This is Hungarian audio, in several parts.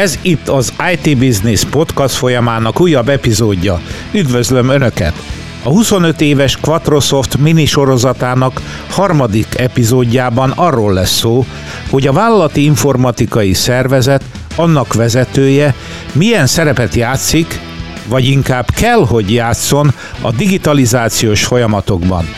Ez itt az IT Business podcast folyamának újabb epizódja. Üdvözlöm Önöket! A 25 éves Quatrosoft mini sorozatának harmadik epizódjában arról lesz szó, hogy a vállalati informatikai szervezet, annak vezetője milyen szerepet játszik, vagy inkább kell, hogy játszon a digitalizációs folyamatokban.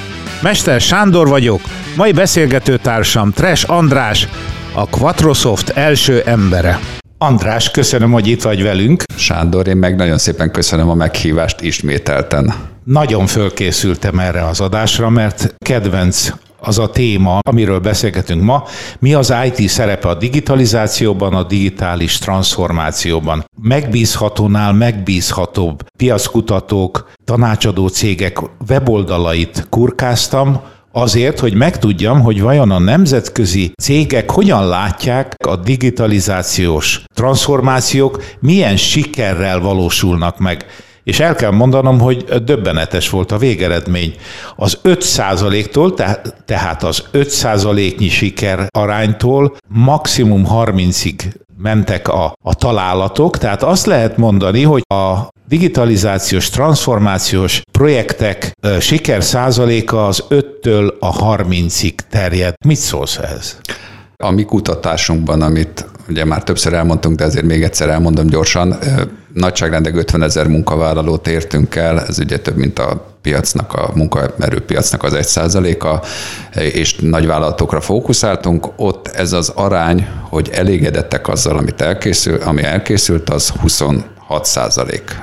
Mester Sándor vagyok, mai beszélgetőtársam Tres András, a Quatrosoft első embere. András, köszönöm, hogy itt vagy velünk. Sándor, én meg nagyon szépen köszönöm a meghívást ismételten. Nagyon fölkészültem erre az adásra, mert kedvenc az a téma, amiről beszélgetünk ma, mi az IT szerepe a digitalizációban, a digitális transformációban. Megbízhatónál megbízhatóbb piackutatók, tanácsadó cégek weboldalait kurkáztam, Azért, hogy megtudjam, hogy vajon a nemzetközi cégek hogyan látják a digitalizációs transformációk, milyen sikerrel valósulnak meg. És el kell mondanom, hogy döbbenetes volt a végeredmény. Az 5%-tól, tehát az 5%-nyi siker aránytól maximum 30-ig mentek a, a találatok, tehát azt lehet mondani, hogy a digitalizációs, transformációs projektek siker százaléka az 5-től a 30-ig terjed. Mit szólsz ehhez? A mi kutatásunkban, amit ugye már többször elmondtunk, de ezért még egyszer elmondom gyorsan, nagyságrendek 50 ezer munkavállalót értünk el, ez ugye több, mint a piacnak, a munkaerőpiacnak az egy százaléka, és nagyvállalatokra fókuszáltunk. Ott ez az arány, hogy elégedettek azzal, amit elkészül, ami elkészült, az 20 6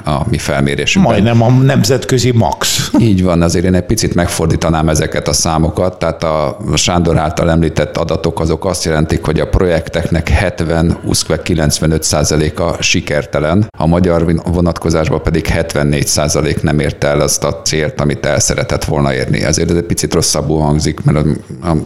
a mi felmérésünkben. Majdnem a nemzetközi max. Így van, azért én egy picit megfordítanám ezeket a számokat, tehát a Sándor által említett adatok azok azt jelentik, hogy a projekteknek 70, 95% a sikertelen, a magyar vonatkozásban pedig 74% nem érte el azt a célt, amit el szeretett volna érni. Ezért ez egy picit rosszabbul hangzik, mert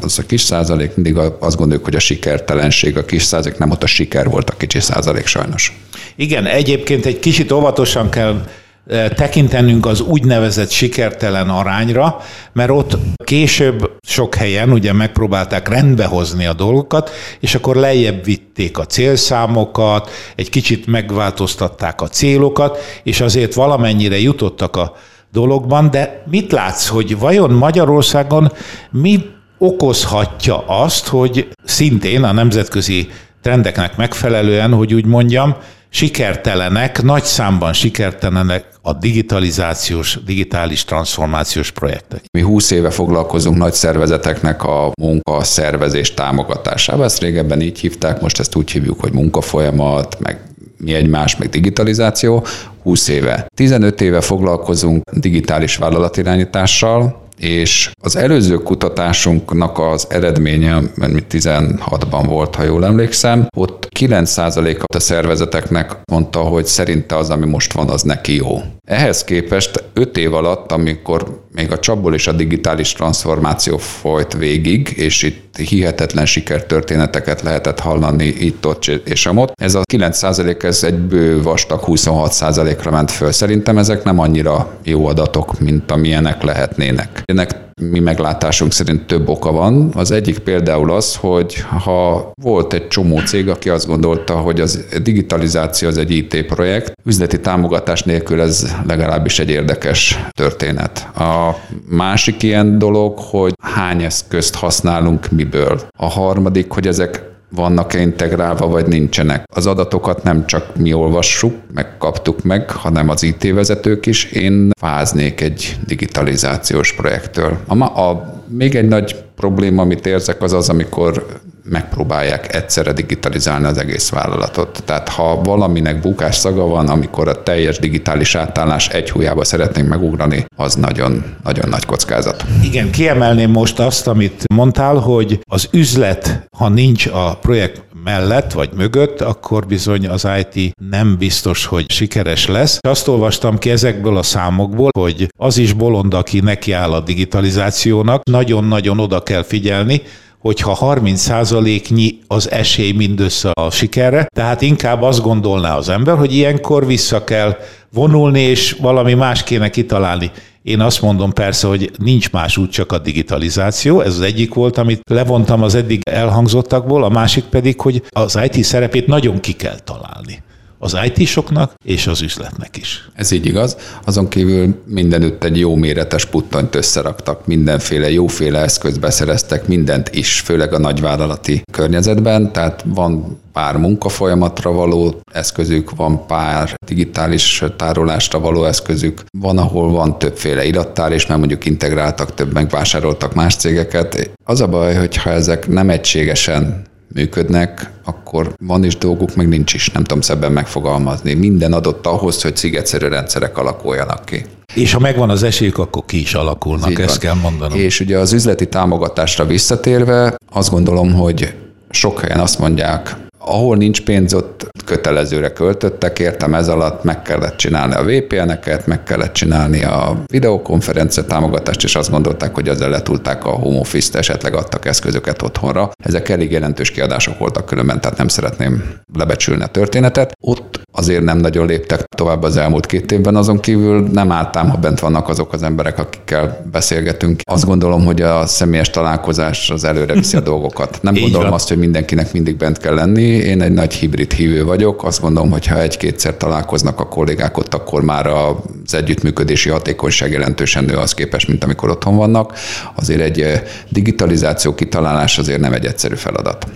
az a kis százalék mindig azt gondoljuk, hogy a sikertelenség, a kis százalék nem ott a siker volt a kicsi százalék sajnos. Igen, egyébként egy kicsit óvatosan kell eh, tekintenünk az úgynevezett sikertelen arányra, mert ott később sok helyen ugye megpróbálták rendbehozni a dolgokat, és akkor lejjebb vitték a célszámokat, egy kicsit megváltoztatták a célokat, és azért valamennyire jutottak a dologban, de mit látsz, hogy vajon Magyarországon mi okozhatja azt, hogy szintén a nemzetközi trendeknek megfelelően, hogy úgy mondjam, sikertelenek, nagy számban sikertelenek a digitalizációs, digitális transformációs projektek. Mi 20 éve foglalkozunk nagy szervezeteknek a munka szervezés támogatásával. Ezt régebben így hívták, most ezt úgy hívjuk, hogy munkafolyamat, meg mi egymás, meg digitalizáció, 20 éve. 15 éve foglalkozunk digitális vállalatirányítással, és az előző kutatásunknak az eredménye, mert 16-ban volt, ha jól emlékszem, ott 9% a szervezeteknek mondta, hogy szerinte az, ami most van, az neki jó. Ehhez képest 5 év alatt, amikor még a csapból is a digitális transformáció folyt végig, és itt hihetetlen sikertörténeteket lehetett hallani itt, ott és amott. Ez a 9% ez egy bő vastag 26%-ra ment föl. Szerintem ezek nem annyira jó adatok, mint amilyenek lehetnének. Ennek mi meglátásunk szerint több oka van. Az egyik például az, hogy ha volt egy csomó cég, aki azt gondolta, hogy az digitalizáció az egy IT projekt, üzleti támogatás nélkül ez legalábbis egy érdekes történet. A másik ilyen dolog, hogy hány eszközt használunk miből. A harmadik, hogy ezek vannak-e integrálva, vagy nincsenek. Az adatokat nem csak mi olvassuk, meg kaptuk meg, hanem az IT vezetők is. Én fáznék egy digitalizációs projektől. A, a, még egy nagy probléma, amit érzek, az az, amikor megpróbálják egyszerre digitalizálni az egész vállalatot. Tehát ha valaminek bukás szaga van, amikor a teljes digitális átállás egy hújába szeretnénk megugrani, az nagyon, nagyon nagy kockázat. Igen, kiemelném most azt, amit mondtál, hogy az üzlet, ha nincs a projekt mellett vagy mögött, akkor bizony az IT nem biztos, hogy sikeres lesz. Azt olvastam ki ezekből a számokból, hogy az is bolond, aki nekiáll a digitalizációnak, nagyon-nagyon oda kell figyelni, hogyha 30%-nyi az esély mindössze a sikerre, tehát inkább azt gondolná az ember, hogy ilyenkor vissza kell vonulni, és valami más kéne kitalálni. Én azt mondom persze, hogy nincs más út, csak a digitalizáció. Ez az egyik volt, amit levontam az eddig elhangzottakból, a másik pedig, hogy az IT szerepét nagyon ki kell találni az IT-soknak és az üzletnek is. Ez így igaz. Azon kívül mindenütt egy jó méretes puttanyt összeraktak, mindenféle jóféle eszközt beszereztek, mindent is, főleg a nagyvállalati környezetben, tehát van pár munkafolyamatra való eszközük, van pár digitális tárolásra való eszközük, van, ahol van többféle irattár, és már mondjuk integráltak, több megvásároltak más cégeket. Az a baj, hogyha ezek nem egységesen működnek, akkor van is dolguk, meg nincs is, nem tudom szebben megfogalmazni. Minden adott ahhoz, hogy szigetszerű rendszerek alakuljanak ki. És ha megvan az esélyük, akkor ki is alakulnak, Így ezt van. kell mondanom. És ugye az üzleti támogatásra visszatérve, azt gondolom, hogy sok helyen azt mondják, ahol nincs pénz, ott kötelezőre költöttek, értem ez alatt meg kellett csinálni a VPN-eket, meg kellett csinálni a videokonferencia támogatást, és azt gondolták, hogy ezzel letulták a home office-t, esetleg adtak eszközöket otthonra. Ezek elég jelentős kiadások voltak különben, tehát nem szeretném lebecsülni a történetet. Ott azért nem nagyon léptek tovább az elmúlt két évben, azon kívül nem álltám, ha bent vannak azok az emberek, akikkel beszélgetünk. Azt gondolom, hogy a személyes találkozás az előre viszi a dolgokat. Nem gondolom azt, hogy mindenkinek mindig bent kell lenni, én egy nagy hibrid hívő vagyok. Azt gondolom, hogy ha egy-kétszer találkoznak a kollégák ott, akkor már az együttműködési hatékonyság jelentősen nő az képest, mint amikor otthon vannak. Azért egy eh, digitalizáció kitalálás azért nem egy egyszerű feladat.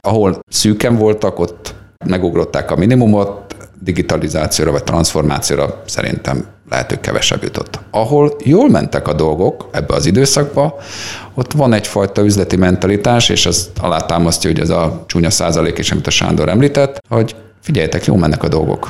Ahol szűken voltak, ott megugrották a minimumot, digitalizációra vagy transformációra szerintem lehető kevesebb jutott. Ahol jól mentek a dolgok ebbe az időszakba, ott van egyfajta üzleti mentalitás, és az alátámasztja, hogy ez a csúnya százalék is, amit a Sándor említett, hogy figyeljetek, jól mennek a dolgok,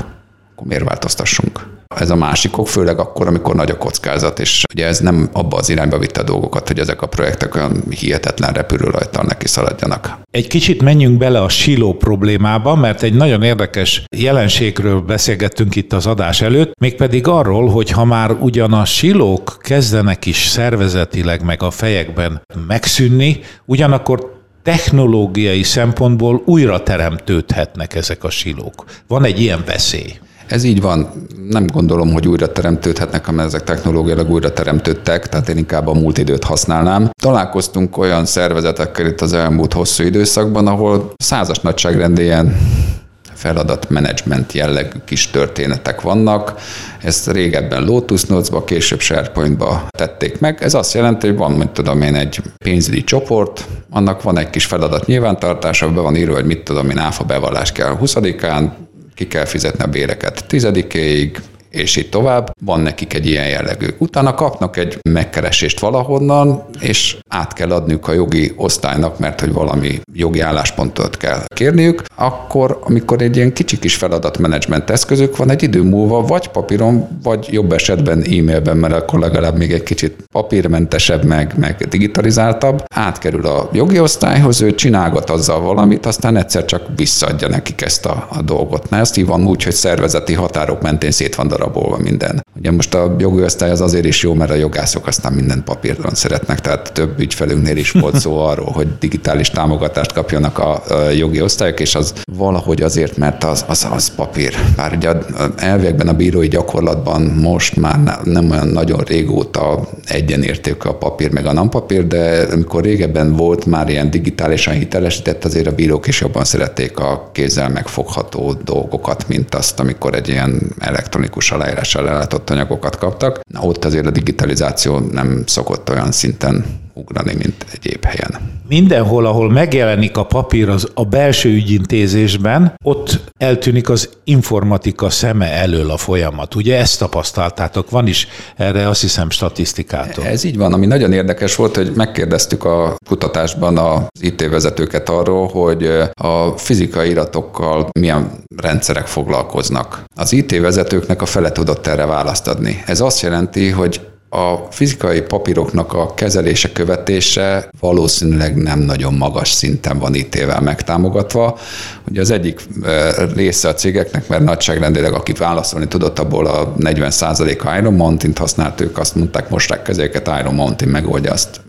akkor miért változtassunk? Ez a másikok, főleg akkor, amikor nagy a kockázat, és ugye ez nem abba az irányba vitte a dolgokat, hogy ezek a projektek olyan hihetetlen repülőrajtal neki szaladjanak. Egy kicsit menjünk bele a siló problémába, mert egy nagyon érdekes jelenségről beszélgettünk itt az adás előtt, mégpedig arról, hogy ha már ugyan a silók kezdenek is szervezetileg meg a fejekben megszűnni, ugyanakkor technológiai szempontból újra teremtődhetnek ezek a silók. Van egy ilyen veszély. Ez így van. Nem gondolom, hogy újra teremtődhetnek, mert ezek technológiailag újra teremtődtek, tehát én inkább a múlt időt használnám. Találkoztunk olyan szervezetekkel itt az elmúlt hosszú időszakban, ahol százas nagyságrendén feladatmenedzsment jellegű kis történetek vannak. Ezt régebben Lotus Notes-ba, később SharePoint-ba tették meg. Ez azt jelenti, hogy van, mint tudom én, egy pénzügyi csoport, annak van egy kis feladat nyilvántartása, be van írva, hogy mit tudom én, áfa bevallás kell 20-án, ki kell fizetni a béreket. Tizedikéig, és így tovább. Van nekik egy ilyen jellegű. Utána kapnak egy megkeresést valahonnan, és át kell adniuk a jogi osztálynak, mert hogy valami jogi álláspontot kell kérniük, akkor, amikor egy ilyen kicsi kis feladatmenedzsment eszközük van, egy idő múlva vagy papíron, vagy jobb esetben e-mailben, mert akkor legalább még egy kicsit papírmentesebb, meg, meg digitalizáltabb, átkerül a jogi osztályhoz, ő csinálgat azzal valamit, aztán egyszer csak visszaadja nekik ezt a, a dolgot. Na ezt hívom úgy, hogy szervezeti határok mentén szét van darabolva minden. Ugye most a jogi osztály az azért is jó, mert a jogászok aztán minden papíron szeretnek, tehát több ügyfelünknél is volt szó arról, hogy digitális támogatást kapjanak a jogi osztályok, és az valahogy azért, mert az, az, az papír. Bár ugye elvekben a bírói gyakorlatban most már nem olyan nagyon régóta egyenértékű a papír meg a nem papír, de amikor régebben volt már ilyen digitálisan hitelesített, azért a bírók is jobban szerették a kézzel megfogható dolgokat, mint azt, amikor egy ilyen elektronikus aláírással ellátott anyagokat kaptak. Na, ott azért a digitalizáció nem szokott olyan szinten ugrani, mint egyéb helyen. Mindenhol, ahol megjelenik a papír az a belső ügyintézésben, ott eltűnik az informatika szeme elől a folyamat. Ugye ezt tapasztaltátok, van is erre azt hiszem statisztikátok. Ez így van, ami nagyon érdekes volt, hogy megkérdeztük a kutatásban az IT vezetőket arról, hogy a fizikai iratokkal milyen rendszerek foglalkoznak. Az IT vezetőknek a fele tudott erre választ adni. Ez azt jelenti, hogy a fizikai papíroknak a kezelése, követése valószínűleg nem nagyon magas szinten van IT-vel megtámogatva. Ugye az egyik része a cégeknek, mert nagyságrendileg akit válaszolni tudott, abból a 40%-a Iron Mountain-t használt, ők azt mondták, mosták kezéket, Iron Mountain megoldja azt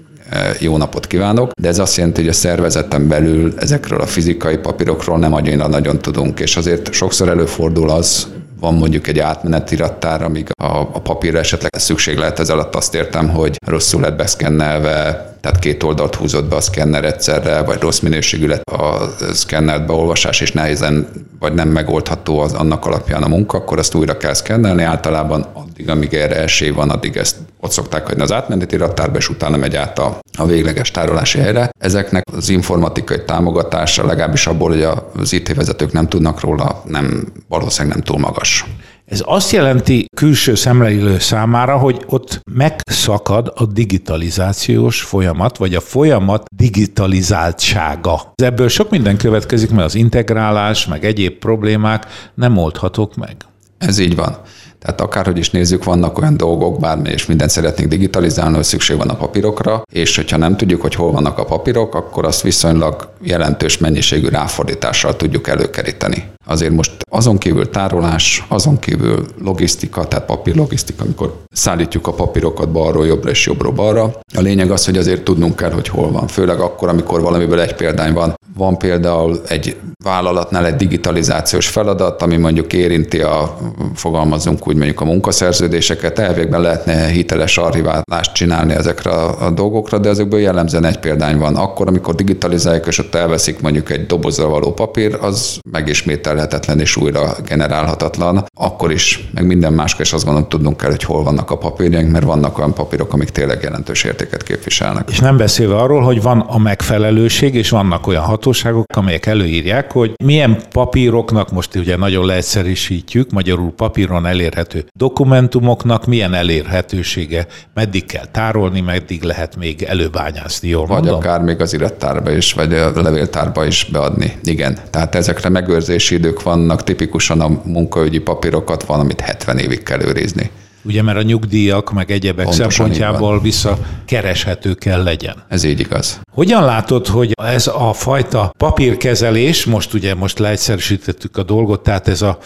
jó napot kívánok, de ez azt jelenti, hogy a szervezeten belül ezekről a fizikai papírokról nem annyira nagyon tudunk, és azért sokszor előfordul az, van mondjuk egy átmeneti rattár, amíg a, a papírra esetleg szükség lehet, ez alatt azt értem, hogy rosszul lett beszkennelve, tehát két oldalt húzott be a szkenner egyszerre, vagy rossz minőségű lett a szkennert beolvasás, és nehézen vagy nem megoldható az annak alapján a munka, akkor azt újra kell szkennelni. Általában addig, amíg erre esély van, addig ezt ott szokták hagyni az átmeneti raktárba, és utána megy át a, a végleges tárolási helyre. Ezeknek az informatikai támogatása, legalábbis abból, hogy az IT vezetők nem tudnak róla, nem valószínűleg nem túl magas. Ez azt jelenti külső szemlélő számára, hogy ott megszakad a digitalizációs folyamat, vagy a folyamat digitalizáltsága. Ebből sok minden következik, mert az integrálás, meg egyéb problémák nem oldhatók meg. Ez így van. Tehát akárhogy is nézzük, vannak olyan dolgok, bármi, és mindent szeretnénk digitalizálni, hogy szükség van a papírokra, és hogyha nem tudjuk, hogy hol vannak a papírok, akkor azt viszonylag jelentős mennyiségű ráfordítással tudjuk előkeríteni. Azért most azon kívül tárolás, azon kívül logisztika, tehát papírlogisztika, amikor szállítjuk a papírokat balról jobbra és jobbról balra. A lényeg az, hogy azért tudnunk kell, hogy hol van. Főleg akkor, amikor valamiből egy példány van. Van például egy vállalatnál egy digitalizációs feladat, ami mondjuk érinti a, fogalmazunk úgy mondjuk a munkaszerződéseket, elvégben lehetne hiteles archiválást csinálni ezekre a dolgokra, de ezekből jellemzően egy példány van. Akkor, amikor digitalizálják, és ott elveszik mondjuk egy dobozra való papír, az megismételhetetlen és újra generálhatatlan. Akkor is, meg minden máskor is azt gondolom, tudnunk kell, hogy hol vannak a papírjaink, mert vannak olyan papírok, amik tényleg jelentős értéket képviselnek. És nem beszélve arról, hogy van a megfelelőség, és vannak olyan hatóságok, amelyek előírják, hogy milyen papíroknak, most ugye nagyon leegyszerűsítjük, magyarul papíron elérhető dokumentumoknak milyen elérhetősége, meddig kell tárolni, meddig lehet még előbányászni, jól Vagy mondom? akár még az irattárba is, vagy a levéltárba is beadni. Igen, tehát ezekre megőrzési idők vannak, tipikusan a munkaügyi papírokat van, amit 70 évig kell őrizni. Ugye, mert a nyugdíjak, meg egyebek Pontosan szempontjából visszakereshető kell legyen. Ez így igaz. Hogyan látod, hogy ez a fajta papírkezelés, most ugye most leegyszerűsítettük a dolgot, tehát ez a,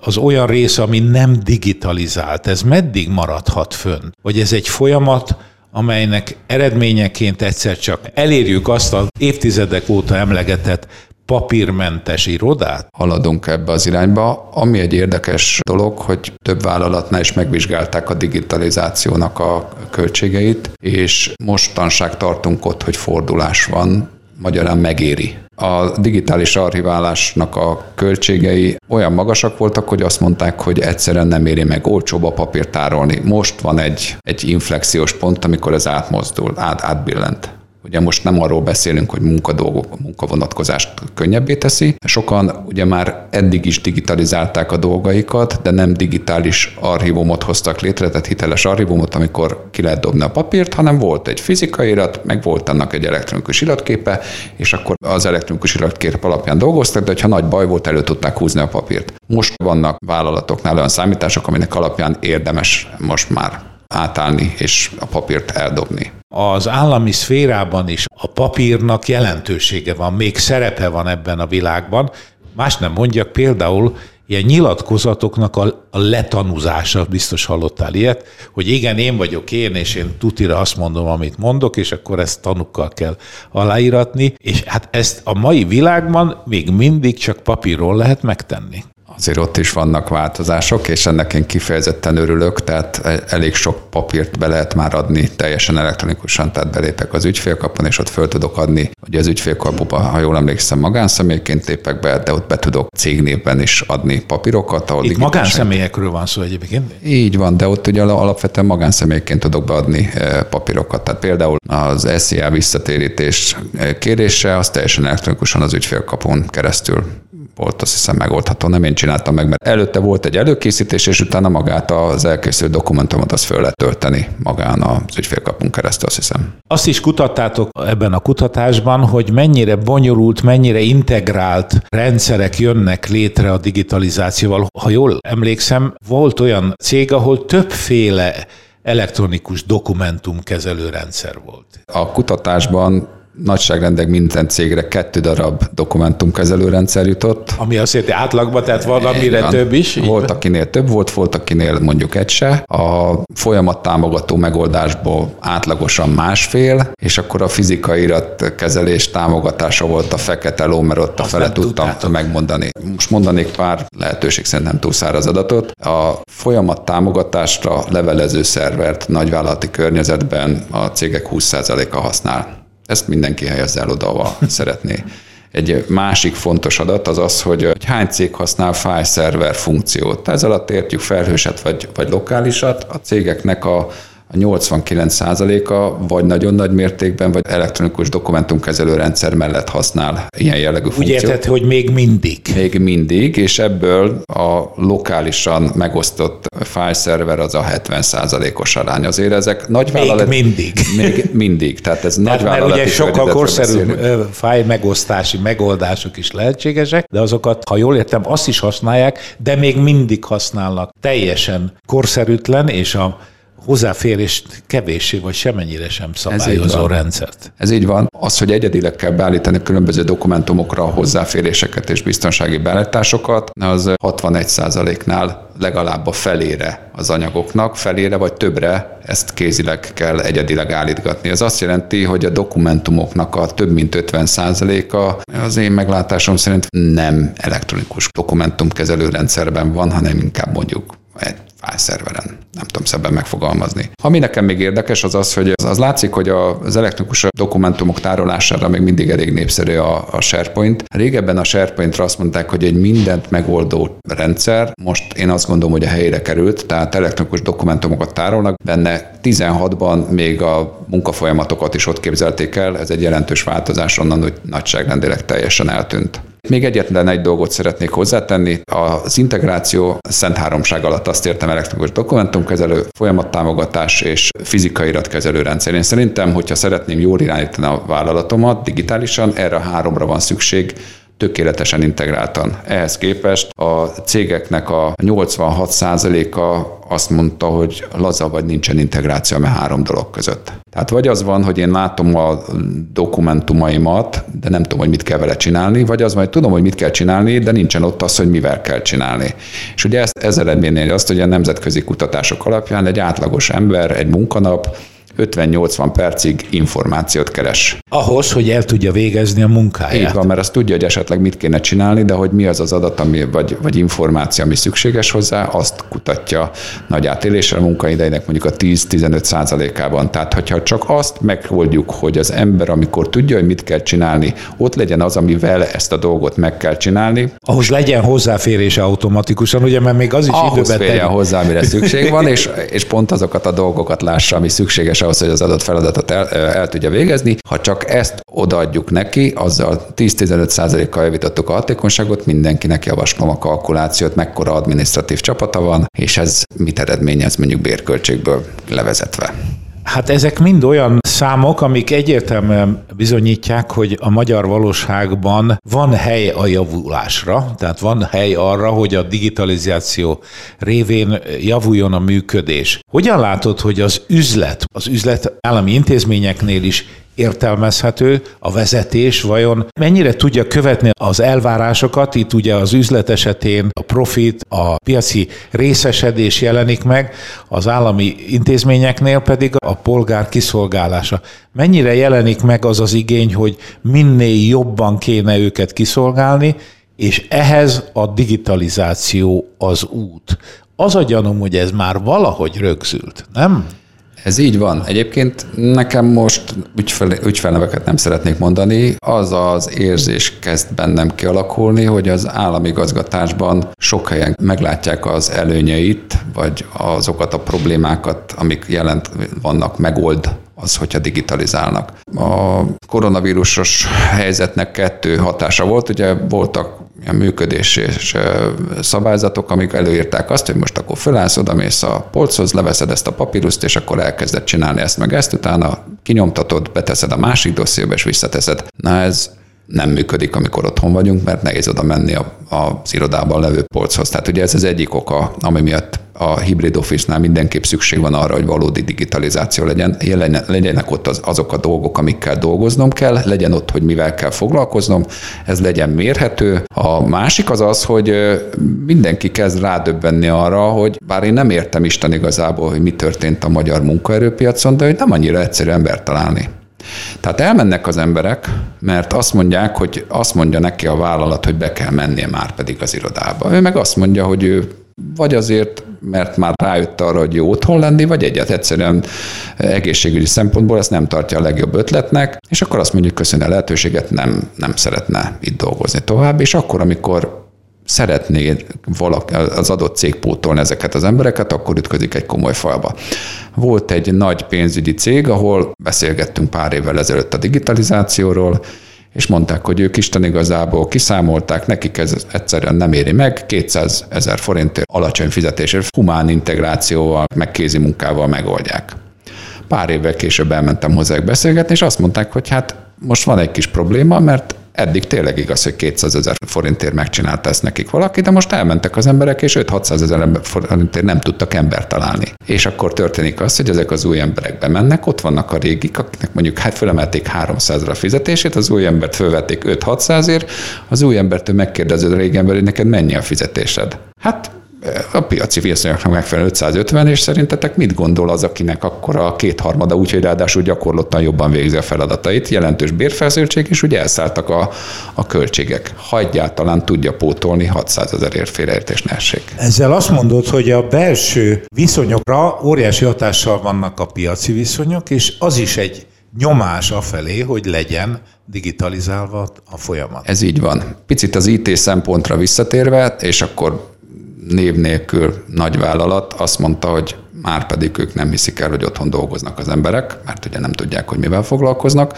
az olyan rész, ami nem digitalizált, ez meddig maradhat fönn? Vagy ez egy folyamat, amelynek eredményeként egyszer csak elérjük azt az évtizedek óta emlegetett papírmentes irodát? Haladunk ebbe az irányba. Ami egy érdekes dolog, hogy több vállalatnál is megvizsgálták a digitalizációnak a költségeit, és mostanság tartunk ott, hogy fordulás van, magyarán megéri. A digitális archiválásnak a költségei olyan magasak voltak, hogy azt mondták, hogy egyszerűen nem éri meg olcsóbb a papírt tárolni. Most van egy, egy inflexiós pont, amikor ez átmozdul, át, átbillent. Ugye most nem arról beszélünk, hogy munkadolgok, a munkavonatkozást könnyebbé teszi. Sokan ugye már eddig is digitalizálták a dolgaikat, de nem digitális archívumot hoztak létre, tehát hiteles archívumot, amikor ki lehet dobni a papírt, hanem volt egy fizikai irat, meg volt annak egy elektronikus iratképe, és akkor az elektronikus iratkép alapján dolgoztak, de ha nagy baj volt, elő tudták húzni a papírt. Most vannak vállalatoknál olyan számítások, aminek alapján érdemes most már átállni és a papírt eldobni. Az állami szférában is a papírnak jelentősége van, még szerepe van ebben a világban. Más nem mondjak, például ilyen nyilatkozatoknak a, a biztos hallottál ilyet, hogy igen, én vagyok én, és én tutira azt mondom, amit mondok, és akkor ezt tanukkal kell aláíratni, és hát ezt a mai világban még mindig csak papírról lehet megtenni azért ott is vannak változások, és ennek én kifejezetten örülök, tehát e- elég sok papírt be lehet már adni teljesen elektronikusan, tehát belépek az ügyfélkapon, és ott föl tudok adni, hogy az ügyfélkapuba, ha jól emlékszem, magánszemélyként lépek be, de ott be tudok cégnévben is adni papírokat. Ahol Itt magánszemélyekről van szó egyébként? Így van, de ott ugye alapvetően magánszemélyként tudok beadni e, papírokat. Tehát például az SZIA visszatérítés e, kérése, az teljesen elektronikusan az ügyfélkapon keresztül volt azt hiszem megoldható, nem én csináltam meg, mert előtte volt egy előkészítés, és utána magát az elkészült dokumentumot az föl lehet tölteni magán az ügyfélkapunk keresztül, azt hiszem. Azt is kutattátok ebben a kutatásban, hogy mennyire bonyolult, mennyire integrált rendszerek jönnek létre a digitalizációval. Ha jól emlékszem, volt olyan cég, ahol többféle elektronikus dokumentumkezelő rendszer volt. A kutatásban nagyságrendek minden cégre kettő darab dokumentumkezelő rendszer jutott. Ami azt jelenti átlagban, tehát valamire Igen. több is? Volt, akinél több volt, volt, akinél mondjuk egy se. A folyamat támogató megoldásból átlagosan másfél, és akkor a fizikai iratkezelés támogatása volt a fekete ló, mert ott a fele tudtam megmondani. Most mondanék pár lehetőség szerint nem túl száraz adatot. A folyamat támogatásra levelező szervert nagyvállalati környezetben a cégek 20%-a használ. Ezt mindenki helyezze el oda, szeretné. Egy másik fontos adat az az, hogy, hogy hány cég használ file server funkciót. Ez alatt értjük felhőset vagy, vagy lokálisat. A cégeknek a a 89%-a vagy nagyon nagy mértékben, vagy elektronikus dokumentumkezelő rendszer mellett használ ilyen jellegű funkciót. Úgy érted, hogy még mindig? Még mindig, és ebből a lokálisan megosztott file server az a 70%-os arány. Azért ezek nagy vállalat... Még mindig. Még mindig, tehát ez nagy Mert ugye sokkal korszerűbb file megosztási megoldások is lehetségesek, de azokat, ha jól értem, azt is használják, de még mindig használnak teljesen korszerűtlen, és a hozzáférést kevéssé vagy semennyire sem szabályozó Ez rendszert. Ez így van. Az, hogy egyedileg kell beállítani különböző dokumentumokra a hozzáféréseket és biztonsági beállításokat, az 61%-nál legalább a felére az anyagoknak, felére vagy többre ezt kézileg kell egyedileg állítgatni. Ez azt jelenti, hogy a dokumentumoknak a több mint 50%-a az én meglátásom szerint nem elektronikus dokumentumkezelő rendszerben van, hanem inkább mondjuk egy fájszerveren. Nem tudom szebben megfogalmazni. Ami nekem még érdekes, az az, hogy az, az látszik, hogy az elektronikus dokumentumok tárolására még mindig elég népszerű a, a SharePoint. Régebben a SharePointra azt mondták, hogy egy mindent megoldó rendszer, most én azt gondolom, hogy a helyére került, tehát elektronikus dokumentumokat tárolnak, benne 16-ban még a munkafolyamatokat is ott képzelték el, ez egy jelentős változás onnan, hogy nagyságrendileg teljesen eltűnt. Még egyetlen egy dolgot szeretnék hozzátenni. Az integráció szent háromság alatt azt értem elektronikus dokumentumkezelő, folyamattámogatás és fizikai iratkezelő rendszer. Én szerintem, hogyha szeretném jól irányítani a vállalatomat digitálisan, erre a háromra van szükség, tökéletesen integráltan. Ehhez képest a cégeknek a 86%-a azt mondta, hogy laza vagy nincsen integráció a három dolog között. Tehát vagy az van, hogy én látom a dokumentumaimat, de nem tudom, hogy mit kell vele csinálni, vagy az van, hogy tudom, hogy mit kell csinálni, de nincsen ott az, hogy mivel kell csinálni. És ugye ez, ez eredményezi azt, hogy a nemzetközi kutatások alapján egy átlagos ember egy munkanap 50-80 percig információt keres. Ahhoz, hogy el tudja végezni a munkáját. Így van, mert azt tudja, hogy esetleg mit kéne csinálni, de hogy mi az az adat, ami, vagy, vagy információ, ami szükséges hozzá, azt kutatja nagy átélésre a munkaidejének mondjuk a 10-15 százalékában. Tehát, hogyha csak azt megoldjuk, hogy az ember, amikor tudja, hogy mit kell csinálni, ott legyen az, amivel ezt a dolgot meg kell csinálni. Ahhoz legyen hozzáférése automatikusan, ugye, mert még az is Ahhoz időben férjen hozzá, amire szükség van, és, és pont azokat a dolgokat lássa, ami szükséges ahhoz, hogy az adott feladatot el, el tudja végezni. Ha csak ezt odaadjuk neki, azzal 10-15%-kal javítottuk a hatékonyságot, mindenkinek javaslom a kalkulációt, mekkora adminisztratív csapata van, és ez mit eredményez mondjuk bérköltségből levezetve. Hát ezek mind olyan számok, amik egyértelműen bizonyítják, hogy a magyar valóságban van hely a javulásra, tehát van hely arra, hogy a digitalizáció révén javuljon a működés. Hogyan látod, hogy az üzlet, az üzlet állami intézményeknél is értelmezhető, a vezetés vajon mennyire tudja követni az elvárásokat, itt ugye az üzlet esetén a profit, a piaci részesedés jelenik meg, az állami intézményeknél pedig a polgár kiszolgálása. Mennyire jelenik meg az az igény, hogy minél jobban kéne őket kiszolgálni, és ehhez a digitalizáció az út. Az a gyanúm, hogy ez már valahogy rögzült, nem? Ez így van. Egyébként nekem most ügyfel, ügyfelneveket nem szeretnék mondani. Az az érzés kezd bennem kialakulni, hogy az államigazgatásban sok helyen meglátják az előnyeit, vagy azokat a problémákat, amik jelent vannak, megold az, hogyha digitalizálnak. A koronavírusos helyzetnek kettő hatása volt, ugye voltak ilyen működés és szabályzatok, amik előírták azt, hogy most akkor fölállsz, odamész a polchoz, leveszed ezt a papíruszt, és akkor elkezded csinálni ezt meg ezt, utána kinyomtatod, beteszed a másik dossziébe, és visszateszed. Na ez nem működik, amikor otthon vagyunk, mert nehéz oda menni a, az irodában levő polchoz. Tehát ugye ez az egyik oka, ami miatt a hibrid office-nál mindenképp szükség van arra, hogy valódi digitalizáció legyen, legyenek ott az, azok a dolgok, amikkel dolgoznom kell, legyen ott, hogy mivel kell foglalkoznom, ez legyen mérhető. A másik az az, hogy mindenki kezd rádöbbenni arra, hogy bár én nem értem Isten igazából, hogy mi történt a magyar munkaerőpiacon, de hogy nem annyira egyszerű embert találni. Tehát elmennek az emberek, mert azt mondják, hogy azt mondja neki a vállalat, hogy be kell mennie már pedig az irodába. Ő meg azt mondja, hogy ő vagy azért, mert már rájött arra, hogy jó otthon lenni, vagy egyet egyszerűen egészségügyi szempontból ezt nem tartja a legjobb ötletnek, és akkor azt mondjuk, köszönni a lehetőséget, nem, nem szeretne itt dolgozni tovább, és akkor, amikor szeretné valaki, az adott cég pótolni ezeket az embereket, akkor ütközik egy komoly falba. Volt egy nagy pénzügyi cég, ahol beszélgettünk pár évvel ezelőtt a digitalizációról, és mondták, hogy ők Isten igazából kiszámolták, nekik ez egyszerűen nem éri meg, 200 ezer forintért alacsony fizetésért humán integrációval, meg kézi munkával megoldják. Pár évvel később elmentem hozzájuk beszélgetni, és azt mondták, hogy hát most van egy kis probléma, mert Eddig tényleg igaz, hogy 200 ezer forintért megcsinálta ezt nekik valaki, de most elmentek az emberek, és 5-600 ezer forintért nem tudtak embert találni. És akkor történik az, hogy ezek az új emberek bemennek, ott vannak a régik, akiknek mondjuk hát fölemelték 300-ra a fizetését, az új embert fölvették 5-600-ért, az új embertől megkérdezed a régi ember, hogy neked mennyi a fizetésed. Hát a piaci viszonyoknak megfelelően 550, és szerintetek mit gondol az, akinek akkor a kétharmada, úgyhogy ráadásul gyakorlottan jobban végzi a feladatait, jelentős bérfelszültség, és ugye elszálltak a, a költségek. Ha egyáltalán tudja pótolni 600 ezerért félreértés ne essék. Ezzel azt mondod, hogy a belső viszonyokra óriási hatással vannak a piaci viszonyok, és az is egy nyomás afelé, hogy legyen digitalizálva a folyamat. Ez így van. Picit az IT szempontra visszatérve, és akkor név nélkül nagyvállalat azt mondta, hogy már pedig ők nem hiszik el, hogy otthon dolgoznak az emberek, mert ugye nem tudják, hogy mivel foglalkoznak,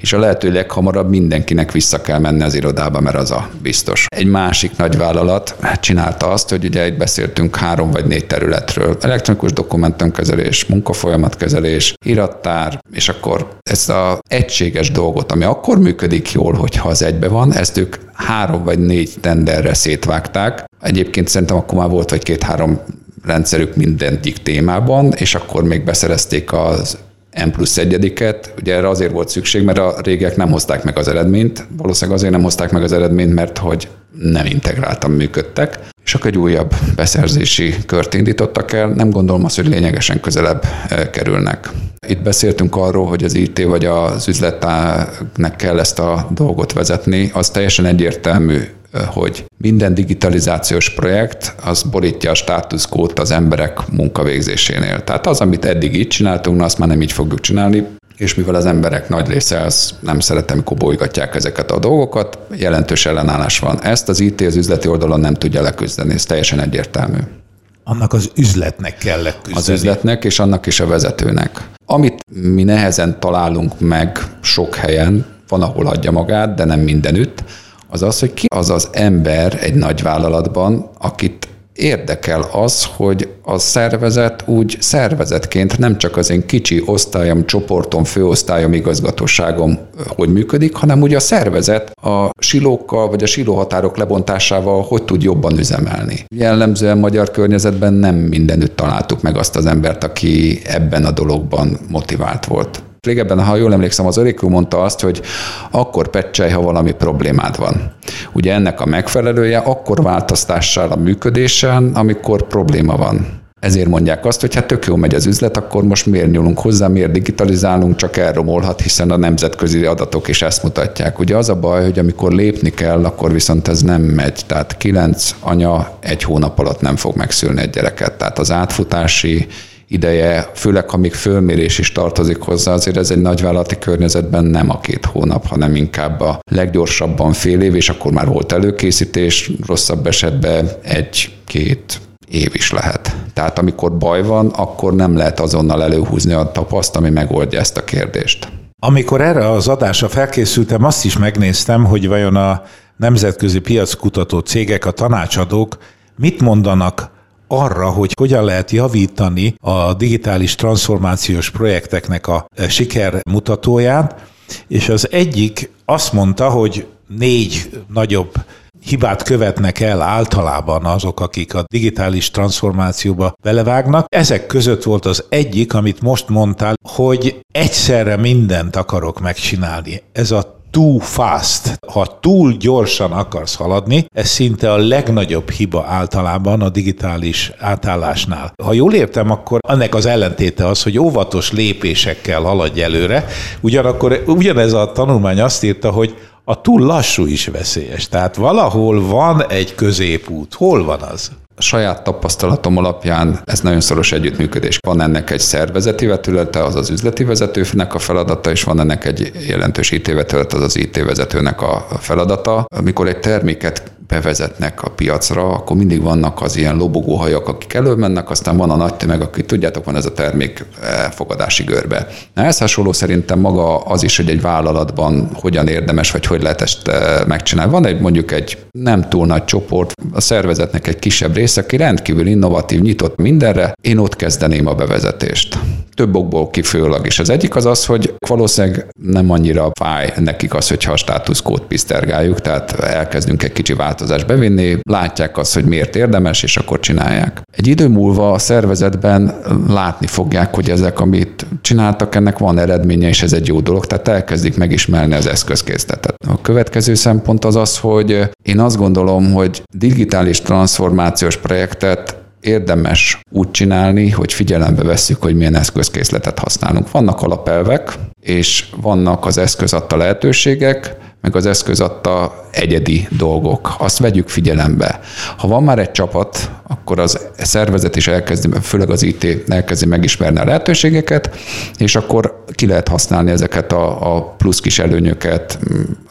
és a lehető leghamarabb mindenkinek vissza kell menni az irodába, mert az a biztos. Egy másik nagyvállalat csinálta azt, hogy ugye itt beszéltünk három vagy négy területről, elektronikus dokumentumkezelés, munkafolyamatkezelés, irattár, és akkor ezt az egységes dolgot, ami akkor működik jól, hogyha az egybe van, ezt ők három vagy négy tenderre szétvágták. Egyébként szerintem akkor már volt vagy két-három rendszerük mindegyik témában, és akkor még beszerezték az M plusz egyediket. Ugye erre azért volt szükség, mert a régek nem hozták meg az eredményt. Valószínűleg azért nem hozták meg az eredményt, mert hogy nem integráltan működtek. És akkor egy újabb beszerzési kört indítottak el. Nem gondolom azt, hogy lényegesen közelebb eh, kerülnek. Itt beszéltünk arról, hogy az IT vagy az üzletnek kell ezt a dolgot vezetni. Az teljesen egyértelmű hogy minden digitalizációs projekt az borítja a státuszkót az emberek munkavégzésénél. Tehát az, amit eddig így csináltunk, na, azt már nem így fogjuk csinálni, és mivel az emberek nagy része az nem szeretem, amikor bolygatják ezeket a dolgokat, jelentős ellenállás van. Ezt az IT az üzleti oldalon nem tudja leküzdeni, ez teljesen egyértelmű. Annak az üzletnek kell leküzdeni. Az üzletnek és annak is a vezetőnek. Amit mi nehezen találunk meg sok helyen, van, ahol adja magát, de nem mindenütt, az az, hogy ki az az ember egy nagy vállalatban, akit érdekel az, hogy a szervezet úgy szervezetként nem csak az én kicsi osztályom, csoportom, főosztályom, igazgatóságom hogy működik, hanem ugye a szervezet a silókkal vagy a silóhatárok lebontásával hogy tud jobban üzemelni. Jellemzően magyar környezetben nem mindenütt találtuk meg azt az embert, aki ebben a dologban motivált volt. Régebben, ha jól emlékszem, az Örikú mondta azt, hogy akkor pecselj, ha valami problémád van. Ugye ennek a megfelelője akkor változtással a működésen, amikor probléma van. Ezért mondják azt, hogy hát tök jó megy az üzlet, akkor most miért nyúlunk hozzá, miért digitalizálunk, csak elromolhat, hiszen a nemzetközi adatok is ezt mutatják. Ugye az a baj, hogy amikor lépni kell, akkor viszont ez nem megy. Tehát kilenc anya egy hónap alatt nem fog megszülni egy gyereket. Tehát az átfutási ideje, főleg ha még fölmérés is tartozik hozzá, azért ez egy nagyvállalati környezetben nem a két hónap, hanem inkább a leggyorsabban fél év, és akkor már volt előkészítés, rosszabb esetben egy-két év is lehet. Tehát amikor baj van, akkor nem lehet azonnal előhúzni a tapaszt, ami megoldja ezt a kérdést. Amikor erre az adásra felkészültem, azt is megnéztem, hogy vajon a nemzetközi piackutató cégek, a tanácsadók mit mondanak arra, hogy hogyan lehet javítani a digitális transformációs projekteknek a sikermutatóját, és az egyik azt mondta, hogy négy nagyobb hibát követnek el általában azok, akik a digitális transformációba belevágnak. Ezek között volt az egyik, amit most mondtál, hogy egyszerre mindent akarok megcsinálni. Ez a too fast. Ha túl gyorsan akarsz haladni, ez szinte a legnagyobb hiba általában a digitális átállásnál. Ha jól értem, akkor ennek az ellentéte az, hogy óvatos lépésekkel haladj előre, ugyanakkor ugyanez a tanulmány azt írta, hogy a túl lassú is veszélyes. Tehát valahol van egy középút. Hol van az? Saját tapasztalatom alapján ez nagyon szoros együttműködés. Van ennek egy szervezeti vetülete, az az üzleti vezetőnek a feladata, és van ennek egy jelentős IT vetület, az az IT vezetőnek a feladata. Amikor egy terméket bevezetnek a piacra, akkor mindig vannak az ilyen lobogóhajak, akik előmennek, aztán van a nagy tömeg, aki tudjátok, van ez a termék elfogadási görbe. Na, ez hasonló szerintem maga az is, hogy egy vállalatban hogyan érdemes, vagy hogy lehet ezt eh, megcsinálni. Van egy mondjuk egy nem túl nagy csoport, a szervezetnek egy kisebb része, aki rendkívül innovatív, nyitott mindenre, én ott kezdeném a bevezetést több okból kifőleg is. Az egyik az az, hogy valószínűleg nem annyira fáj nekik az, hogyha a státuszkót pisztergáljuk, tehát elkezdünk egy kicsi változást bevinni, látják azt, hogy miért érdemes, és akkor csinálják. Egy idő múlva a szervezetben látni fogják, hogy ezek, amit csináltak, ennek van eredménye, és ez egy jó dolog, tehát elkezdik megismerni az eszközkészletet. A következő szempont az az, hogy én azt gondolom, hogy digitális transformációs projektet érdemes úgy csinálni, hogy figyelembe vesszük, hogy milyen eszközkészletet használunk. Vannak alapelvek, és vannak az eszköz adta lehetőségek, meg az eszköz adta egyedi dolgok. Azt vegyük figyelembe. Ha van már egy csapat, akkor az szervezet is elkezdi, főleg az IT elkezdi megismerni a lehetőségeket, és akkor ki lehet használni ezeket a, a plusz kis előnyöket,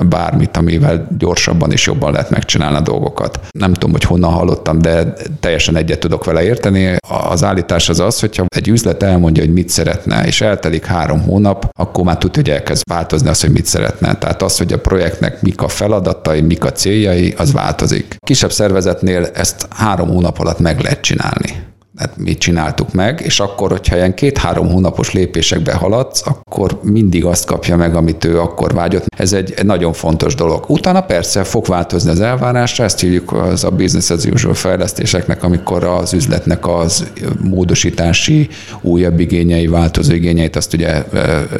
bármit, amivel gyorsabban és jobban lehet megcsinálni a dolgokat. Nem tudom, hogy honnan hallottam, de teljesen egyet tudok vele érteni. Az állítás az az, hogyha egy üzlet elmondja, hogy mit szeretne, és eltelik három hónap, akkor már tudja, hogy elkezd változni az, hogy mit szeretne. Tehát az, hogy a projektnek mik a feladatai, mik a céljai, az változik. Kisebb szervezetnél ezt három hónap alatt meg lehet csinálni hát mi csináltuk meg, és akkor, hogyha ilyen két-három hónapos lépésekbe haladsz, akkor mindig azt kapja meg, amit ő akkor vágyott. Ez egy, nagyon fontos dolog. Utána persze fog változni az elvárásra, ezt hívjuk az a business as usual fejlesztéseknek, amikor az üzletnek az módosítási újabb igényei, változó igényeit azt ugye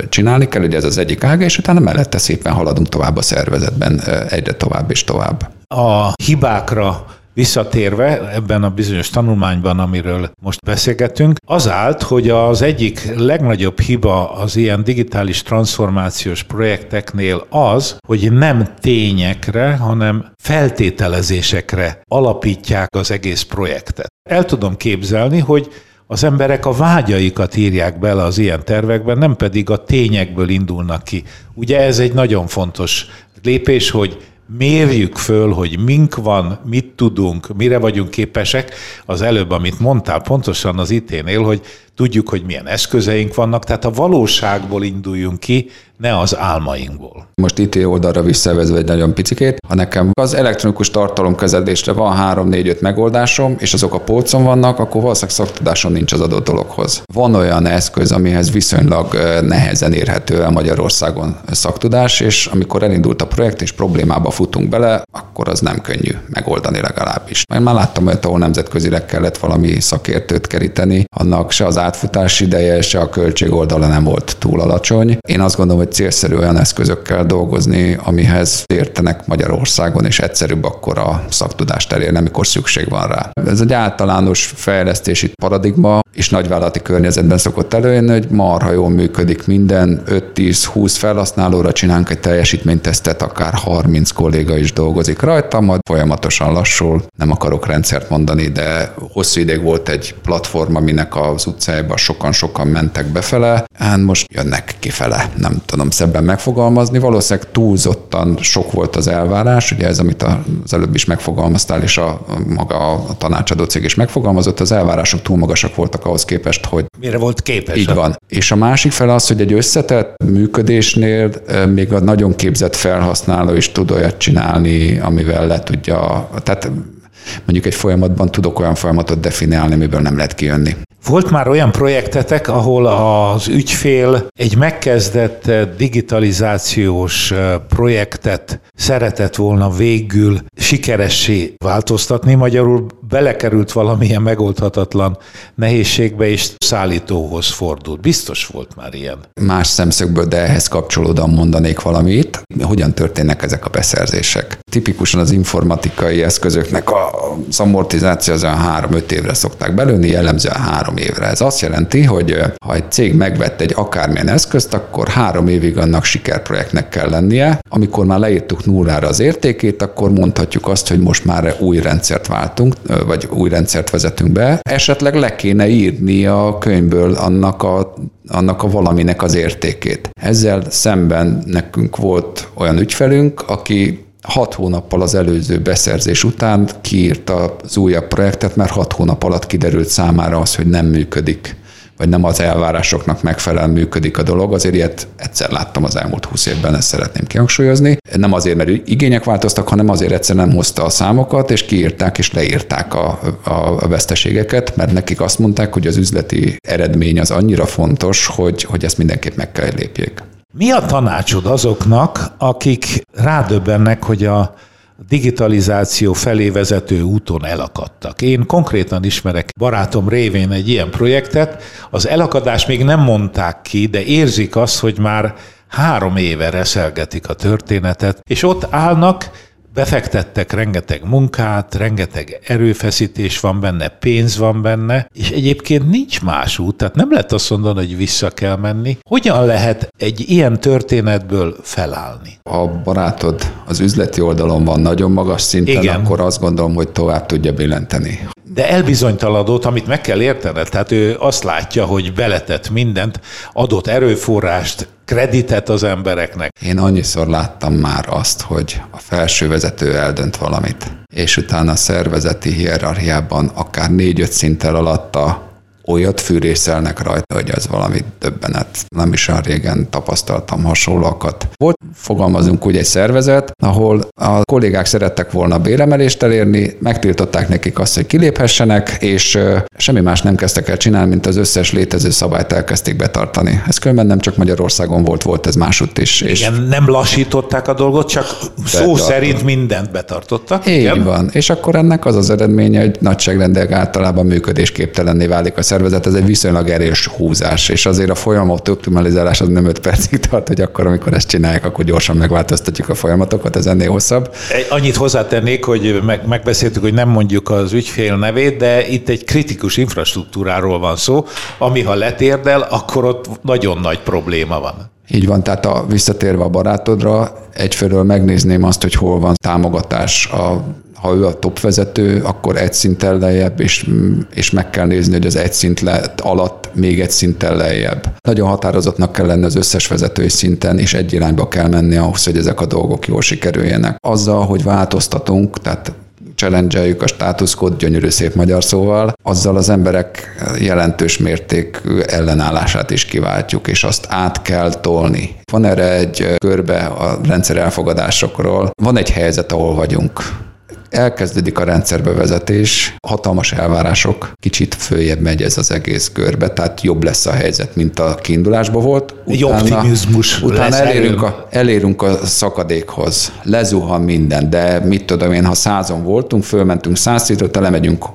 csinálni kell, ugye ez az egyik ága, és utána mellette szépen haladunk tovább a szervezetben egyre tovább és tovább. A hibákra Visszatérve ebben a bizonyos tanulmányban, amiről most beszélgetünk, az állt, hogy az egyik legnagyobb hiba az ilyen digitális transformációs projekteknél az, hogy nem tényekre, hanem feltételezésekre alapítják az egész projektet. El tudom képzelni, hogy az emberek a vágyaikat írják bele az ilyen tervekben, nem pedig a tényekből indulnak ki. Ugye ez egy nagyon fontos lépés, hogy mérjük föl, hogy mink van, mit tudunk, mire vagyunk képesek. Az előbb, amit mondtál, pontosan az itt hogy tudjuk, hogy milyen eszközeink vannak, tehát a valóságból induljunk ki, ne az álmainkból. Most IT oldalra visszavezve egy nagyon picikét, ha nekem az elektronikus tartalomkezelésre van 3-4-5 megoldásom, és azok a polcon vannak, akkor valószínűleg szaktudásom nincs az adott dologhoz. Van olyan eszköz, amihez viszonylag nehezen érhető el Magyarországon szaktudás, és amikor elindult a projekt és problémába futunk bele, akkor az nem könnyű megoldani legalábbis. Én már láttam olyat, ahol nemzetközileg kellett valami szakértőt keríteni, annak se az átfutás ideje, se a költség oldala nem volt túl alacsony. Én azt gondolom, hogy célszerű olyan eszközökkel dolgozni, amihez értenek Magyarországon, és egyszerűbb akkor a szaktudást elérni, amikor szükség van rá. Ez egy általános fejlesztési paradigma, és nagyvállalati környezetben szokott előjönni, hogy marha jól működik minden, 5-10-20 felhasználóra csinálunk egy teljesítménytesztet, akár 30 kolléga is dolgozik rajta, majd folyamatosan lassul. Nem akarok rendszert mondani, de hosszú ideig volt egy platform, aminek az utcájában sokan-sokan mentek befele, hát most jönnek kifele, nem tudom szebben megfogalmazni. Valószínűleg túlzottan sok volt az elvárás, ugye ez, amit az előbb is megfogalmaztál, és a maga a tanácsadó cég is megfogalmazott, az elvárások túl magasak voltak ahhoz képest, hogy... Mire volt képes? Így van. És a másik fel az, hogy egy összetett működésnél még a nagyon képzett felhasználó is tud olyat csinálni, amivel le tudja... Tehát mondjuk egy folyamatban tudok olyan folyamatot definiálni, amiből nem lehet kijönni. Volt már olyan projektetek, ahol az ügyfél egy megkezdett digitalizációs projektet szeretett volna végül sikeressé változtatni, magyarul belekerült valamilyen megoldhatatlan nehézségbe, és szállítóhoz fordult. Biztos volt már ilyen. Más szemszögből, de ehhez kapcsolódóan mondanék valamit. Hogyan történnek ezek a beszerzések? Tipikusan az informatikai eszközöknek az amortizáció az olyan három-öt évre szokták belőni, jellemzően három évre. Ez azt jelenti, hogy ha egy cég megvett egy akármilyen eszközt, akkor három évig annak sikerprojektnek kell lennie. Amikor már leírtuk nullára az értékét, akkor mondhatjuk azt, hogy most már új rendszert váltunk, vagy új rendszert vezetünk be. Esetleg le kéne írni a könyvből annak a, annak a valaminek az értékét. Ezzel szemben nekünk volt olyan ügyfelünk, aki hat hónappal az előző beszerzés után kiírta az újabb projektet, mert hat hónap alatt kiderült számára az, hogy nem működik vagy nem az elvárásoknak megfelelően működik a dolog. Azért ilyet egyszer láttam az elmúlt húsz évben, ezt szeretném kihangsúlyozni. Nem azért, mert igények változtak, hanem azért egyszer nem hozta a számokat, és kiírták és leírták a, a veszteségeket, mert nekik azt mondták, hogy az üzleti eredmény az annyira fontos, hogy, hogy ezt mindenképp meg kell lépjék. Mi a tanácsod azoknak, akik rádöbbennek, hogy a digitalizáció felé vezető úton elakadtak. Én konkrétan ismerek barátom révén egy ilyen projektet, az elakadás még nem mondták ki, de érzik azt, hogy már három éve reszelgetik a történetet, és ott állnak, befektettek rengeteg munkát, rengeteg erőfeszítés van benne, pénz van benne, és egyébként nincs más út, tehát nem lehet azt mondani, hogy vissza kell menni. Hogyan lehet egy ilyen történetből felállni? Ha barátod az üzleti oldalon van nagyon magas szinten, Igen. akkor azt gondolom, hogy tovább tudja billenteni de elbizonytaladott, amit meg kell értened. Tehát ő azt látja, hogy beletett mindent, adott erőforrást, kreditet az embereknek. Én annyiszor láttam már azt, hogy a felső vezető eldönt valamit, és utána a szervezeti hierarchiában akár négy-öt szinttel alatta olyat fűrészelnek rajta, hogy ez valami döbbenet. Nem is olyan régen tapasztaltam hasonlókat. Volt, fogalmazunk úgy, egy szervezet, ahol a kollégák szerettek volna béremelést elérni, megtiltották nekik azt, hogy kiléphessenek, és semmi más nem kezdtek el csinálni, mint az összes létező szabályt elkezdték betartani. Ez különben nem csak Magyarországon volt, volt ez másutt is. És igen, nem lassították a dolgot, csak szó szerint mindent betartottak. Így igen? van. És akkor ennek az az eredménye, hogy nagyságrendek általában működésképtelenné válik a szervezet, ez egy viszonylag erős húzás, és azért a folyamat optimalizálás az nem 5 percig tart, hogy akkor, amikor ezt csinálják, akkor gyorsan megváltoztatjuk a folyamatokat, ez ennél hosszabb. Annyit hozzátennék, hogy meg, megbeszéltük, hogy nem mondjuk az ügyfél nevét, de itt egy kritikus infrastruktúráról van szó, ami ha letérdel, akkor ott nagyon nagy probléma van. Így van, tehát a, visszatérve a barátodra, egyfelől megnézném azt, hogy hol van támogatás a ha ő a top vezető, akkor egy szinttel lejjebb, és, és meg kell nézni, hogy az egy szint lett alatt még egy szinttel lejjebb. Nagyon határozottnak kell lenni az összes vezetői szinten, és egy irányba kell menni ahhoz, hogy ezek a dolgok jól sikerüljenek. Azzal, hogy változtatunk, tehát challenge a státuszkód, gyönyörű szép magyar szóval, azzal az emberek jelentős mértékű ellenállását is kiváltjuk, és azt át kell tolni. Van erre egy körbe a rendszer elfogadásokról. Van egy helyzet, ahol vagyunk elkezdődik a rendszerbevezetés, hatalmas elvárások, kicsit följebb megy ez az egész körbe, tehát jobb lesz a helyzet, mint a kiindulásban volt. Utána, Egy optimizmus Utána elérünk a, elérünk a szakadékhoz, lezuhan minden, de mit tudom én, ha százon voltunk, fölmentünk száz szintre, lemegyünk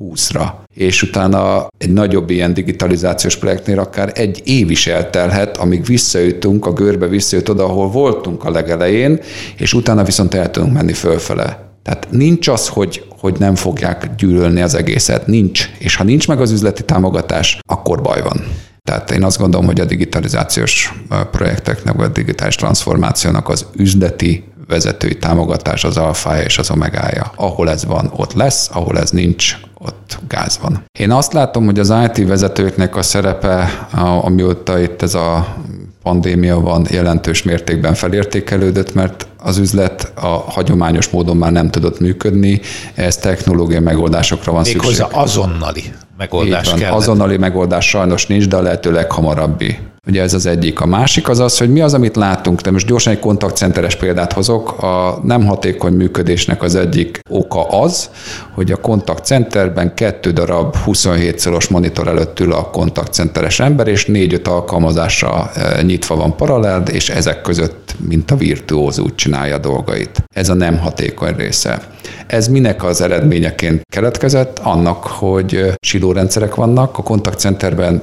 20-ra. És utána egy nagyobb ilyen digitalizációs projektnél akár egy év is eltelhet, amíg visszajutunk, a görbe visszajut oda, ahol voltunk a legelején, és utána viszont el tudunk menni fölfele. Tehát nincs az, hogy, hogy nem fogják gyűlölni az egészet, nincs. És ha nincs meg az üzleti támogatás, akkor baj van. Tehát én azt gondolom, hogy a digitalizációs projekteknek, vagy a digitális transformációnak az üzleti vezetői támogatás az alfája és az omegája. Ahol ez van, ott lesz, ahol ez nincs, ott gáz van. Én azt látom, hogy az IT vezetőknek a szerepe, amióta itt ez a pandémia van, jelentős mértékben felértékelődött, mert az üzlet a hagyományos módon már nem tudott működni, ez technológiai megoldásokra van Még szükség. azonnali megoldás kell. Azonnali megoldás sajnos nincs, de a lehető leghamarabbi Ugye ez az egyik. A másik az az, hogy mi az, amit látunk. De most gyorsan egy kontaktcenteres példát hozok. A nem hatékony működésnek az egyik oka az, hogy a kontaktcenterben kettő darab 27 szoros monitor előtt ül a kontaktcenteres ember, és négy-öt alkalmazásra e, nyitva van paralel, és ezek között, mint a virtuóz úgy csinálja a dolgait. Ez a nem hatékony része. Ez minek az eredményeként keletkezett? Annak, hogy silórendszerek vannak, a kontaktcenterben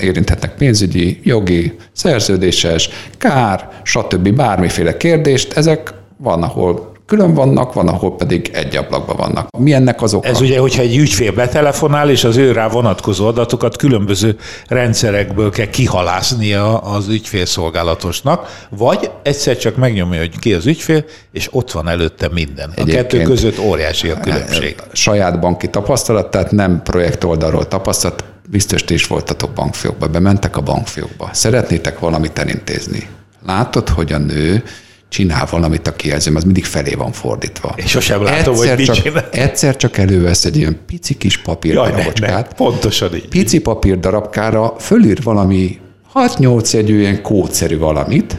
érinthetnek pénzügyi, jogi, szerződéses, kár, stb. bármiféle kérdést, ezek van, ahol külön vannak, van, ahol pedig egy ablakban vannak. Mi ennek az oka? Ez ugye, hogyha egy ügyfél betelefonál, és az ő rá vonatkozó adatokat különböző rendszerekből kell kihalásznia az ügyfélszolgálatosnak, vagy egyszer csak megnyomja, hogy ki az ügyfél, és ott van előtte minden. A kettő között óriási a különbség. Saját banki tapasztalat, tehát nem projekt oldalról tapasztalat, biztos ti is voltatok bankfiókba, bementek a bankfiókba. Szeretnétek valamit elintézni. Látod, hogy a nő csinál valamit a kijelzőm, az mindig felé van fordítva. És sosem látom, egyszer hogy csak, csinál. Egyszer csak elővesz egy ilyen pici kis papírdarabocskát. Pontosan így. Pici papírdarabkára fölír valami 6-8 egy ilyen kódszerű valamit,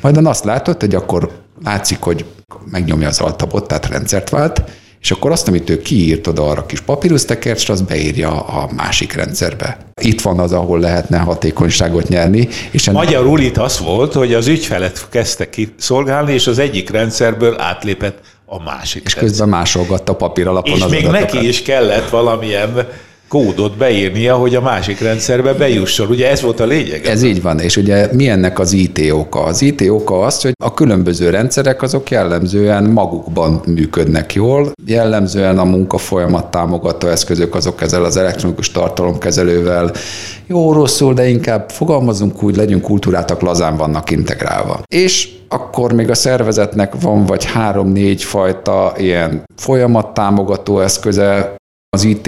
majd azt látod, hogy akkor látszik, hogy megnyomja az altabot, tehát rendszert vált, és akkor azt, amit ő kiírt oda arra kis papírusztekert, azt beírja a másik rendszerbe. Itt van az, ahol lehetne hatékonyságot nyerni. És ennek... Magyarul itt az volt, hogy az ügyfelet kezdte kiszolgálni, és az egyik rendszerből átlépett a másik. És rendszer. közben másolgatta papír alapon és az még adatokat. neki is kellett valamilyen kódot beírnia, hogy a másik rendszerbe bejusson. Ugye ez volt a lényeg? Ez így van, és ugye mi ennek az IT oka? Az IT oka az, hogy a különböző rendszerek azok jellemzően magukban működnek jól, jellemzően a munkafolyamat támogató eszközök azok ezzel az elektronikus tartalomkezelővel jó, rosszul, de inkább fogalmazunk úgy, legyünk kultúrátak, lazán vannak integrálva. És akkor még a szervezetnek van vagy három-négy fajta ilyen folyamattámogató eszköze, az IT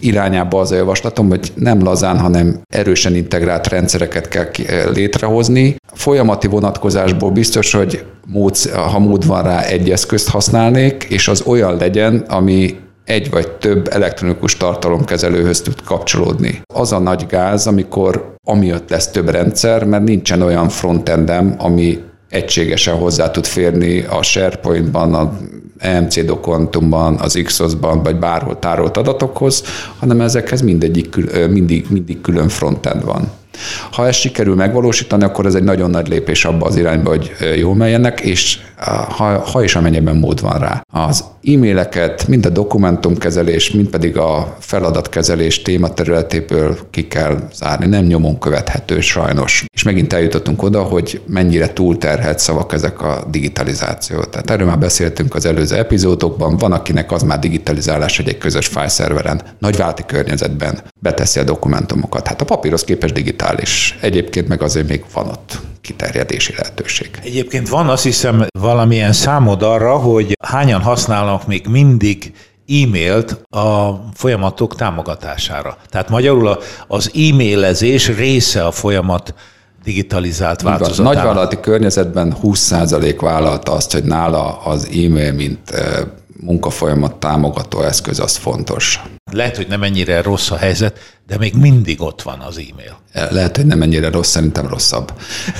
irányába az a javaslatom, hogy nem lazán, hanem erősen integrált rendszereket kell létrehozni. Folyamati vonatkozásból biztos, hogy mód, ha mód van rá, egy eszközt használnék, és az olyan legyen, ami egy vagy több elektronikus tartalomkezelőhöz tud kapcsolódni. Az a nagy gáz, amikor amiatt lesz több rendszer, mert nincsen olyan frontendem, ami egységesen hozzá tud férni a SharePoint-ban, a EMC dokumentumban, az XOS-ban, vagy bárhol tárolt adatokhoz, hanem ezekhez mindegyik, mindig, mindig külön frontend van. Ha ezt sikerül megvalósítani, akkor ez egy nagyon nagy lépés abba az irányba, hogy jól menjenek, és ha, ha is amennyiben mód van rá. Az e-maileket, mind a dokumentumkezelés, mind pedig a feladatkezelés tématerületéből ki kell zárni. Nem nyomon követhető sajnos. És megint eljutottunk oda, hogy mennyire túlterhelt szavak ezek a digitalizáció. Tehát erről már beszéltünk az előző epizódokban. Van, akinek az már digitalizálás, hogy egy közös fájszerveren, nagyválti környezetben beteszi a dokumentumokat. Hát a papírhoz képest digitális. Egyébként meg azért még van ott kiterjedési lehetőség. Egyébként van azt hiszem valamilyen számod arra, hogy hányan használnak még mindig e-mailt a folyamatok támogatására. Tehát magyarul az e-mailezés része a folyamat digitalizált változatának. Nagyvállalati környezetben 20% vállalta azt, hogy nála az e-mail, mint munkafolyamat támogató eszköz, az fontos. Lehet, hogy nem ennyire rossz a helyzet, de még mindig ott van az e-mail. Lehet, hogy nem ennyire rossz, szerintem rosszabb.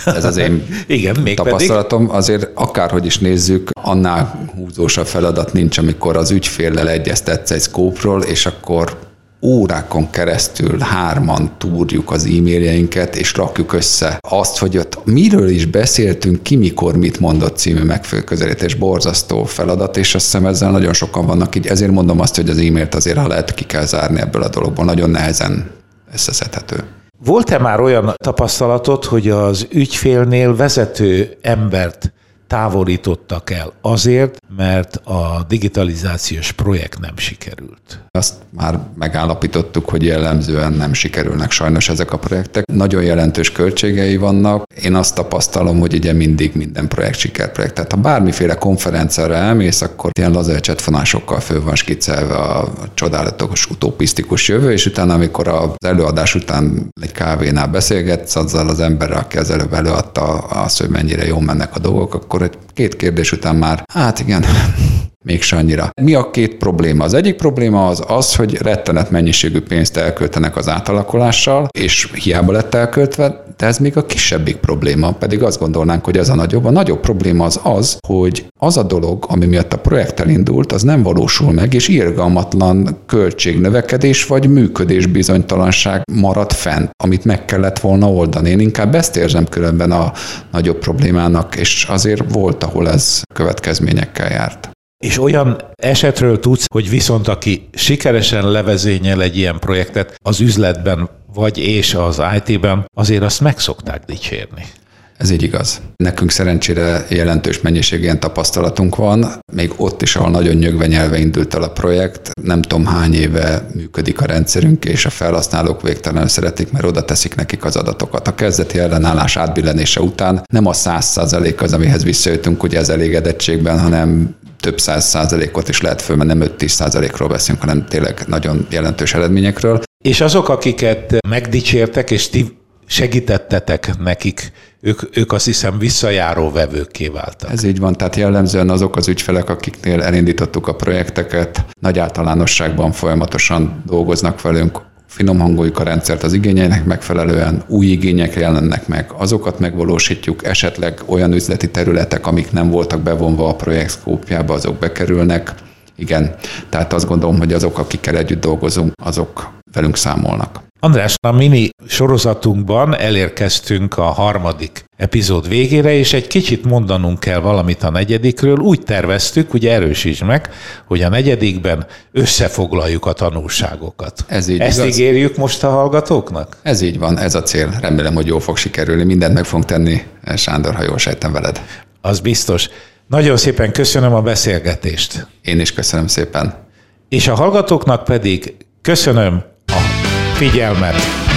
Ez az én Igen, még tapasztalatom. Pedig. Azért akárhogy is nézzük, annál húzósabb feladat nincs, amikor az ügyféllel egyeztetsz egy szkópról, és akkor órákon keresztül hárman túrjuk az e-mailjeinket, és rakjuk össze azt, hogy ott miről is beszéltünk, ki mikor mit mondott című megfőközelítés, borzasztó feladat, és azt hiszem ezzel nagyon sokan vannak így. Ezért mondom azt, hogy az e-mailt azért, ha lehet, ki kell zárni ebből a dologból. Nagyon nehezen összeszedhető. Volt-e már olyan tapasztalatot, hogy az ügyfélnél vezető embert távolítottak el azért, mert a digitalizációs projekt nem sikerült. Azt már megállapítottuk, hogy jellemzően nem sikerülnek sajnos ezek a projektek. Nagyon jelentős költségei vannak. Én azt tapasztalom, hogy ugye mindig minden projekt sikerprojekt. Tehát ha bármiféle konferenciára elmész, akkor ilyen lazer csetfonásokkal föl van skiccelve a csodálatos utopisztikus jövő, és utána, amikor az előadás után egy kávénál beszélgetsz azzal az emberrel, aki az előbb előadta azt, hogy mennyire jól mennek a dolgok, akkor egy két kérdés után már, hát igen, mégse annyira. Mi a két probléma? Az egyik probléma az az, hogy rettenet mennyiségű pénzt elköltenek az átalakulással, és hiába lett elköltve, de ez még a kisebbik probléma, pedig azt gondolnánk, hogy ez a nagyobb. A nagyobb probléma az az, hogy az a dolog, ami miatt a projekt elindult, az nem valósul meg, és irgalmatlan költségnövekedés vagy működés bizonytalanság marad fent, amit meg kellett volna oldani. Én inkább ezt érzem különben a nagyobb problémának, és azért volt, ahol ez következményekkel járt. És olyan esetről tudsz, hogy viszont aki sikeresen levezényel egy ilyen projektet az üzletben vagy és az IT-ben, azért azt meg szokták dicsérni. Ez így igaz. Nekünk szerencsére jelentős mennyiség ilyen tapasztalatunk van, még ott is, ahol nagyon nyögvenyelve indult el a projekt, nem tudom hány éve működik a rendszerünk, és a felhasználók végtelenül szeretik, mert oda teszik nekik az adatokat. A kezdeti ellenállás átbillenése után nem a száz százalék az, amihez visszajöttünk ugye az elégedettségben, hanem több száz százalékot is lehet föl, mert nem 5-10 százalékról beszélünk, hanem tényleg nagyon jelentős eredményekről. És azok, akiket megdicsértek, és ti segítettetek nekik, ők, ők azt hiszem visszajáró vevőkké váltak. Ez így van, tehát jellemzően azok az ügyfelek, akiknél elindítottuk a projekteket, nagy általánosságban folyamatosan dolgoznak velünk, finom hangoljuk a rendszert az igényeinek megfelelően, új igények jelennek meg, azokat megvalósítjuk, esetleg olyan üzleti területek, amik nem voltak bevonva a projekt szkópjába, azok bekerülnek. Igen, tehát azt gondolom, hogy azok, akikkel együtt dolgozunk, azok velünk számolnak. András, a mini sorozatunkban elérkeztünk a harmadik epizód végére, és egy kicsit mondanunk kell valamit a negyedikről. Úgy terveztük, ugye erősíts meg, hogy a negyedikben összefoglaljuk a tanulságokat. Ez így Ezt igaz? ígérjük most a hallgatóknak? Ez így van, ez a cél. Remélem, hogy jól fog sikerülni. Mindent meg fogunk tenni, Sándor, ha jól sejtem veled. Az biztos. Nagyon szépen köszönöm a beszélgetést. Én is köszönöm szépen. És a hallgatóknak pedig köszönöm a figyelmet.